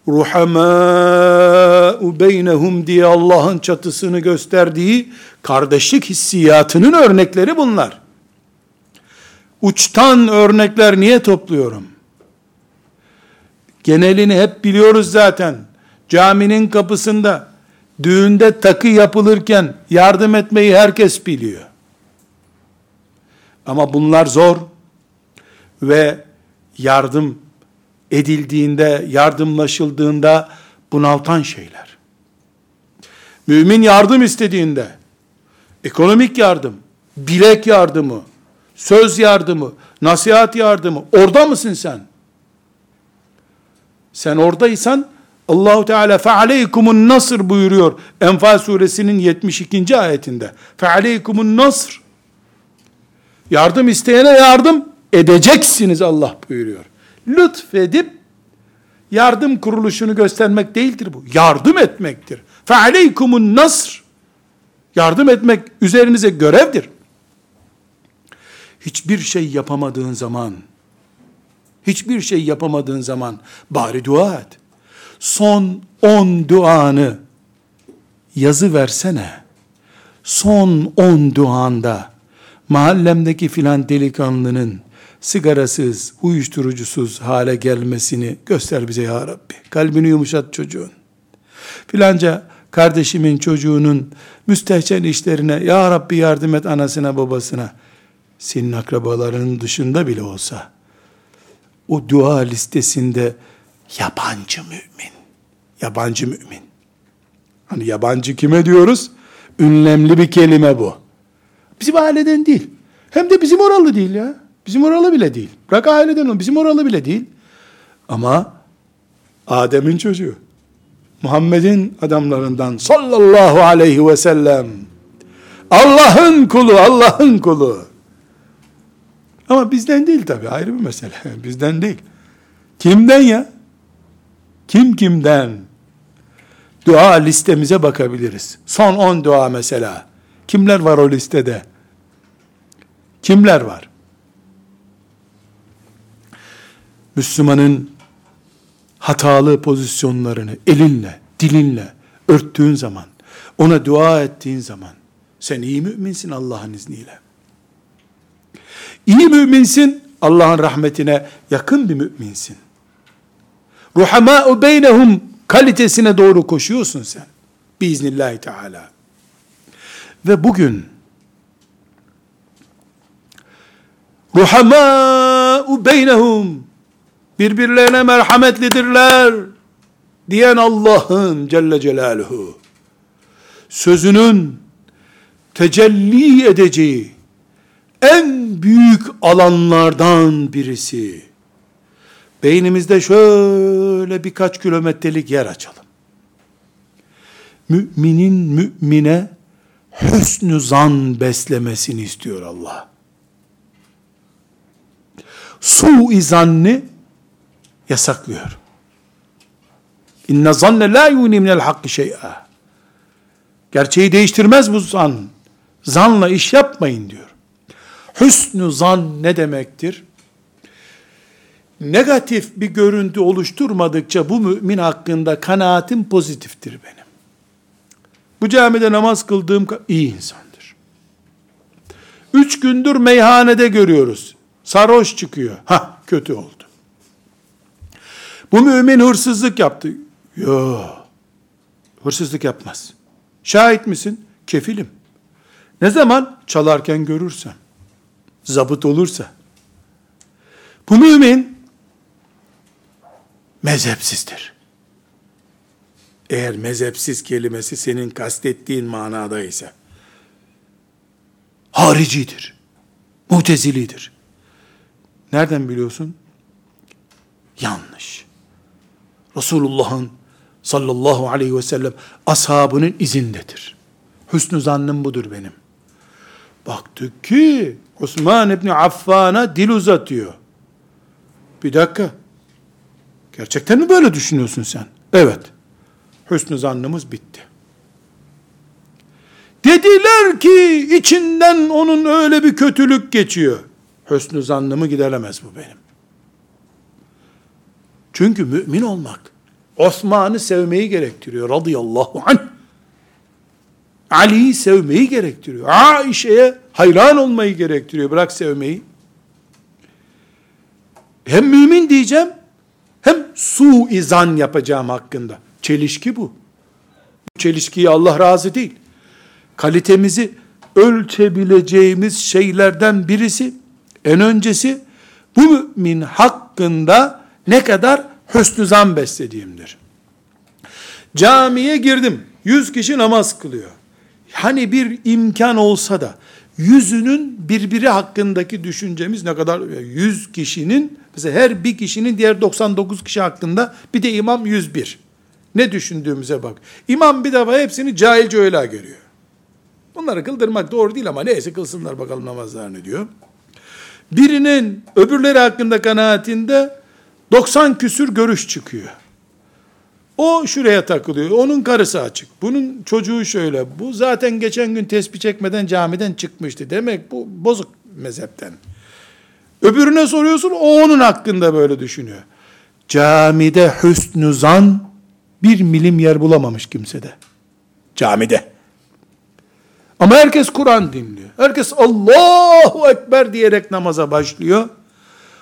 ruhamâ'u beynehum diye Allah'ın çatısını gösterdiği kardeşlik hissiyatının örnekleri bunlar. Uçtan örnekler niye topluyorum? Genelini hep biliyoruz zaten. Caminin kapısında düğünde takı yapılırken yardım etmeyi herkes biliyor. Ama bunlar zor ve yardım edildiğinde, yardımlaşıldığında bunaltan şeyler. Mümin yardım istediğinde, ekonomik yardım, bilek yardımı, söz yardımı, nasihat yardımı, orada mısın sen? Sen oradaysan, Allahu Teala fealeykumun nasr buyuruyor Enfal suresinin 72. ayetinde. Fealeykumun nasr. Yardım isteyene yardım edeceksiniz Allah buyuruyor lütfedip yardım kuruluşunu göstermek değildir bu. Yardım etmektir. Fealeykumun nasr. Yardım etmek üzerinize görevdir. Hiçbir şey yapamadığın zaman, hiçbir şey yapamadığın zaman bari dua et. Son on duanı yazı versene. Son on duanda mahallemdeki filan delikanlının sigarasız, uyuşturucusuz hale gelmesini göster bize ya Rabbi. Kalbini yumuşat çocuğun. Filanca kardeşimin çocuğunun müstehcen işlerine ya Rabbi yardım et anasına babasına. Senin akrabalarının dışında bile olsa o dua listesinde yabancı mümin. Yabancı mümin. Hani yabancı kime diyoruz? Ünlemli bir kelime bu. Bizim aileden değil. Hem de bizim oralı değil ya. Bizim oralı bile değil. Bırak aileden o. Bizim oralı bile değil. Ama Adem'in çocuğu. Muhammed'in adamlarından sallallahu aleyhi ve sellem. Allah'ın kulu, Allah'ın kulu. Ama bizden değil tabi ayrı bir mesele. Bizden değil. Kimden ya? Kim kimden? Dua listemize bakabiliriz. Son 10 dua mesela. Kimler var o listede? Kimler var? Müslümanın hatalı pozisyonlarını elinle, dilinle örttüğün zaman, ona dua ettiğin zaman, sen iyi müminsin Allah'ın izniyle. İyi müminsin, Allah'ın rahmetine yakın bir müminsin. Ruhamâ'u beynehum kalitesine doğru koşuyorsun sen. Biiznillahü Teala. Ve bugün ruhamâ'u beynehum birbirlerine merhametlidirler diyen Allah'ın Celle Celaluhu sözünün tecelli edeceği en büyük alanlardan birisi. Beynimizde şöyle birkaç kilometrelik yer açalım. Müminin mümine hüsnü zan beslemesini istiyor Allah. Su zannı yasaklıyor. İnne zanne la yuni minel hakkı şey'a. Gerçeği değiştirmez bu zan. Zanla iş yapmayın diyor. Hüsnü zan ne demektir? Negatif bir görüntü oluşturmadıkça bu mümin hakkında kanaatim pozitiftir benim. Bu camide namaz kıldığım iyi insandır. Üç gündür meyhanede görüyoruz. Sarhoş çıkıyor. Ha kötü oldu. Bu mümin hırsızlık yaptı. Yo. Hırsızlık yapmaz. Şahit misin? Kefilim. Ne zaman? Çalarken görürsem. Zabıt olursa. Bu mümin mezhepsizdir. Eğer mezhepsiz kelimesi senin kastettiğin manada ise haricidir. Mutezilidir. Nereden biliyorsun? Yanlış. Resulullah'ın sallallahu aleyhi ve sellem ashabının izindedir. Hüsnü zannım budur benim. Baktık ki Osman İbni Affan'a dil uzatıyor. Bir dakika. Gerçekten mi böyle düşünüyorsun sen? Evet. Hüsnü zannımız bitti. Dediler ki içinden onun öyle bir kötülük geçiyor. Hüsnü zannımı gideremez bu benim. Çünkü mümin olmak Osman'ı sevmeyi gerektiriyor radıyallahu anh. Ali'yi sevmeyi gerektiriyor. Aişe'ye hayran olmayı gerektiriyor. Bırak sevmeyi. Hem mümin diyeceğim, hem su izan yapacağım hakkında. Çelişki. Bu çelişkiyi Allah razı değil. Kalitemizi ölçebileceğimiz şeylerden birisi, en öncesi, bu mümin hakkında ne kadar hüsnü zan beslediğimdir. Camiye girdim. Yüz kişi namaz kılıyor. Hani bir imkan olsa da yüzünün birbiri hakkındaki düşüncemiz ne kadar? Yüz kişinin mesela her bir kişinin diğer 99 kişi hakkında bir de imam 101. Ne düşündüğümüze bak. İmam bir defa hepsini cahilce öyle görüyor. Bunları kıldırmak doğru değil ama neyse kılsınlar bakalım namazlarını diyor. Birinin öbürleri hakkında kanaatinde 90 küsür görüş çıkıyor. O şuraya takılıyor. Onun karısı açık. Bunun çocuğu şöyle. Bu zaten geçen gün tespih çekmeden camiden çıkmıştı. Demek bu bozuk mezhepten. Öbürüne soruyorsun o onun hakkında böyle düşünüyor. Camide hüsnü zan bir milim yer bulamamış kimsede. Camide. Ama herkes Kur'an dinliyor. Herkes Allahu Ekber diyerek namaza başlıyor.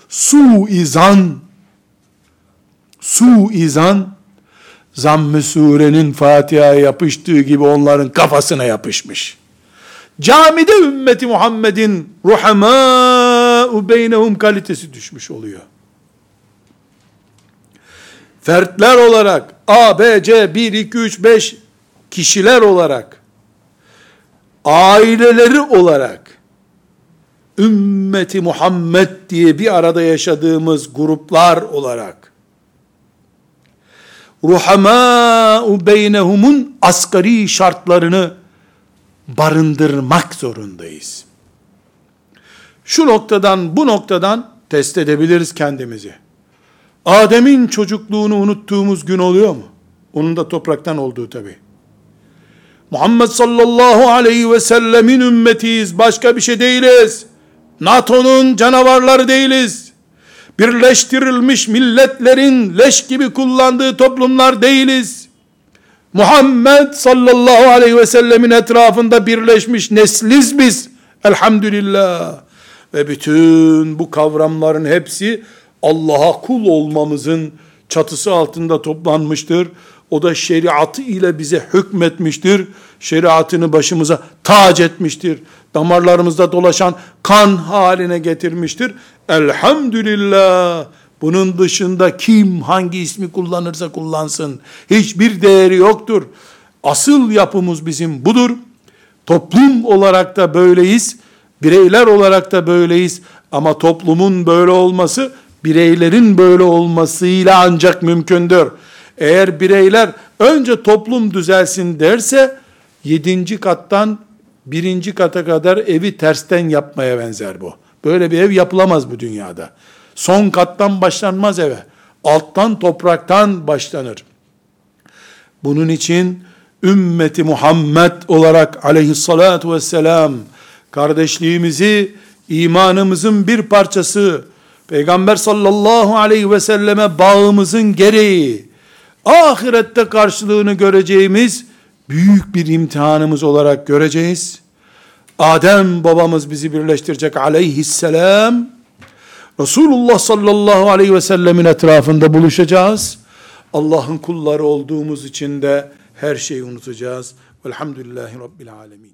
Su izan su izan zamm-ı surenin Fatiha'ya yapıştığı gibi onların kafasına yapışmış. Camide ümmeti Muhammed'in ruhamâ'u beynehum kalitesi düşmüş oluyor. Fertler olarak A, B, C, 1, 2, 3, 5 kişiler olarak aileleri olarak ümmeti Muhammed diye bir arada yaşadığımız gruplar olarak ruhamâ'u beynehumun asgari şartlarını barındırmak zorundayız. Şu noktadan bu noktadan test edebiliriz kendimizi. Adem'in çocukluğunu unuttuğumuz gün oluyor mu? Onun da topraktan olduğu tabi. Muhammed sallallahu aleyhi ve sellemin ümmetiyiz. Başka bir şey değiliz. NATO'nun canavarları değiliz. Birleştirilmiş milletlerin leş gibi kullandığı toplumlar değiliz. Muhammed sallallahu aleyhi ve sellemin etrafında birleşmiş nesliz biz. Elhamdülillah. Ve bütün bu kavramların hepsi Allah'a kul olmamızın çatısı altında toplanmıştır. O da şeriatı ile bize hükmetmiştir. Şeriatını başımıza tac etmiştir. Damarlarımızda dolaşan kan haline getirmiştir. Elhamdülillah. Bunun dışında kim hangi ismi kullanırsa kullansın. Hiçbir değeri yoktur. Asıl yapımız bizim budur. Toplum olarak da böyleyiz. Bireyler olarak da böyleyiz. Ama toplumun böyle olması bireylerin böyle olmasıyla ancak mümkündür. Eğer bireyler önce toplum düzelsin derse yedinci kattan birinci kata kadar evi tersten yapmaya benzer bu. Böyle bir ev yapılamaz bu dünyada. Son kattan başlanmaz eve. Alttan topraktan başlanır. Bunun için ümmeti Muhammed olarak aleyhissalatu vesselam kardeşliğimizi imanımızın bir parçası Peygamber sallallahu aleyhi ve selleme bağımızın gereği ahirette karşılığını göreceğimiz büyük bir imtihanımız olarak göreceğiz. Adem babamız bizi birleştirecek aleyhisselam. Resulullah sallallahu aleyhi ve sellemin etrafında buluşacağız. Allah'ın kulları olduğumuz için de her şeyi unutacağız. Velhamdülillahi Rabbil alemin.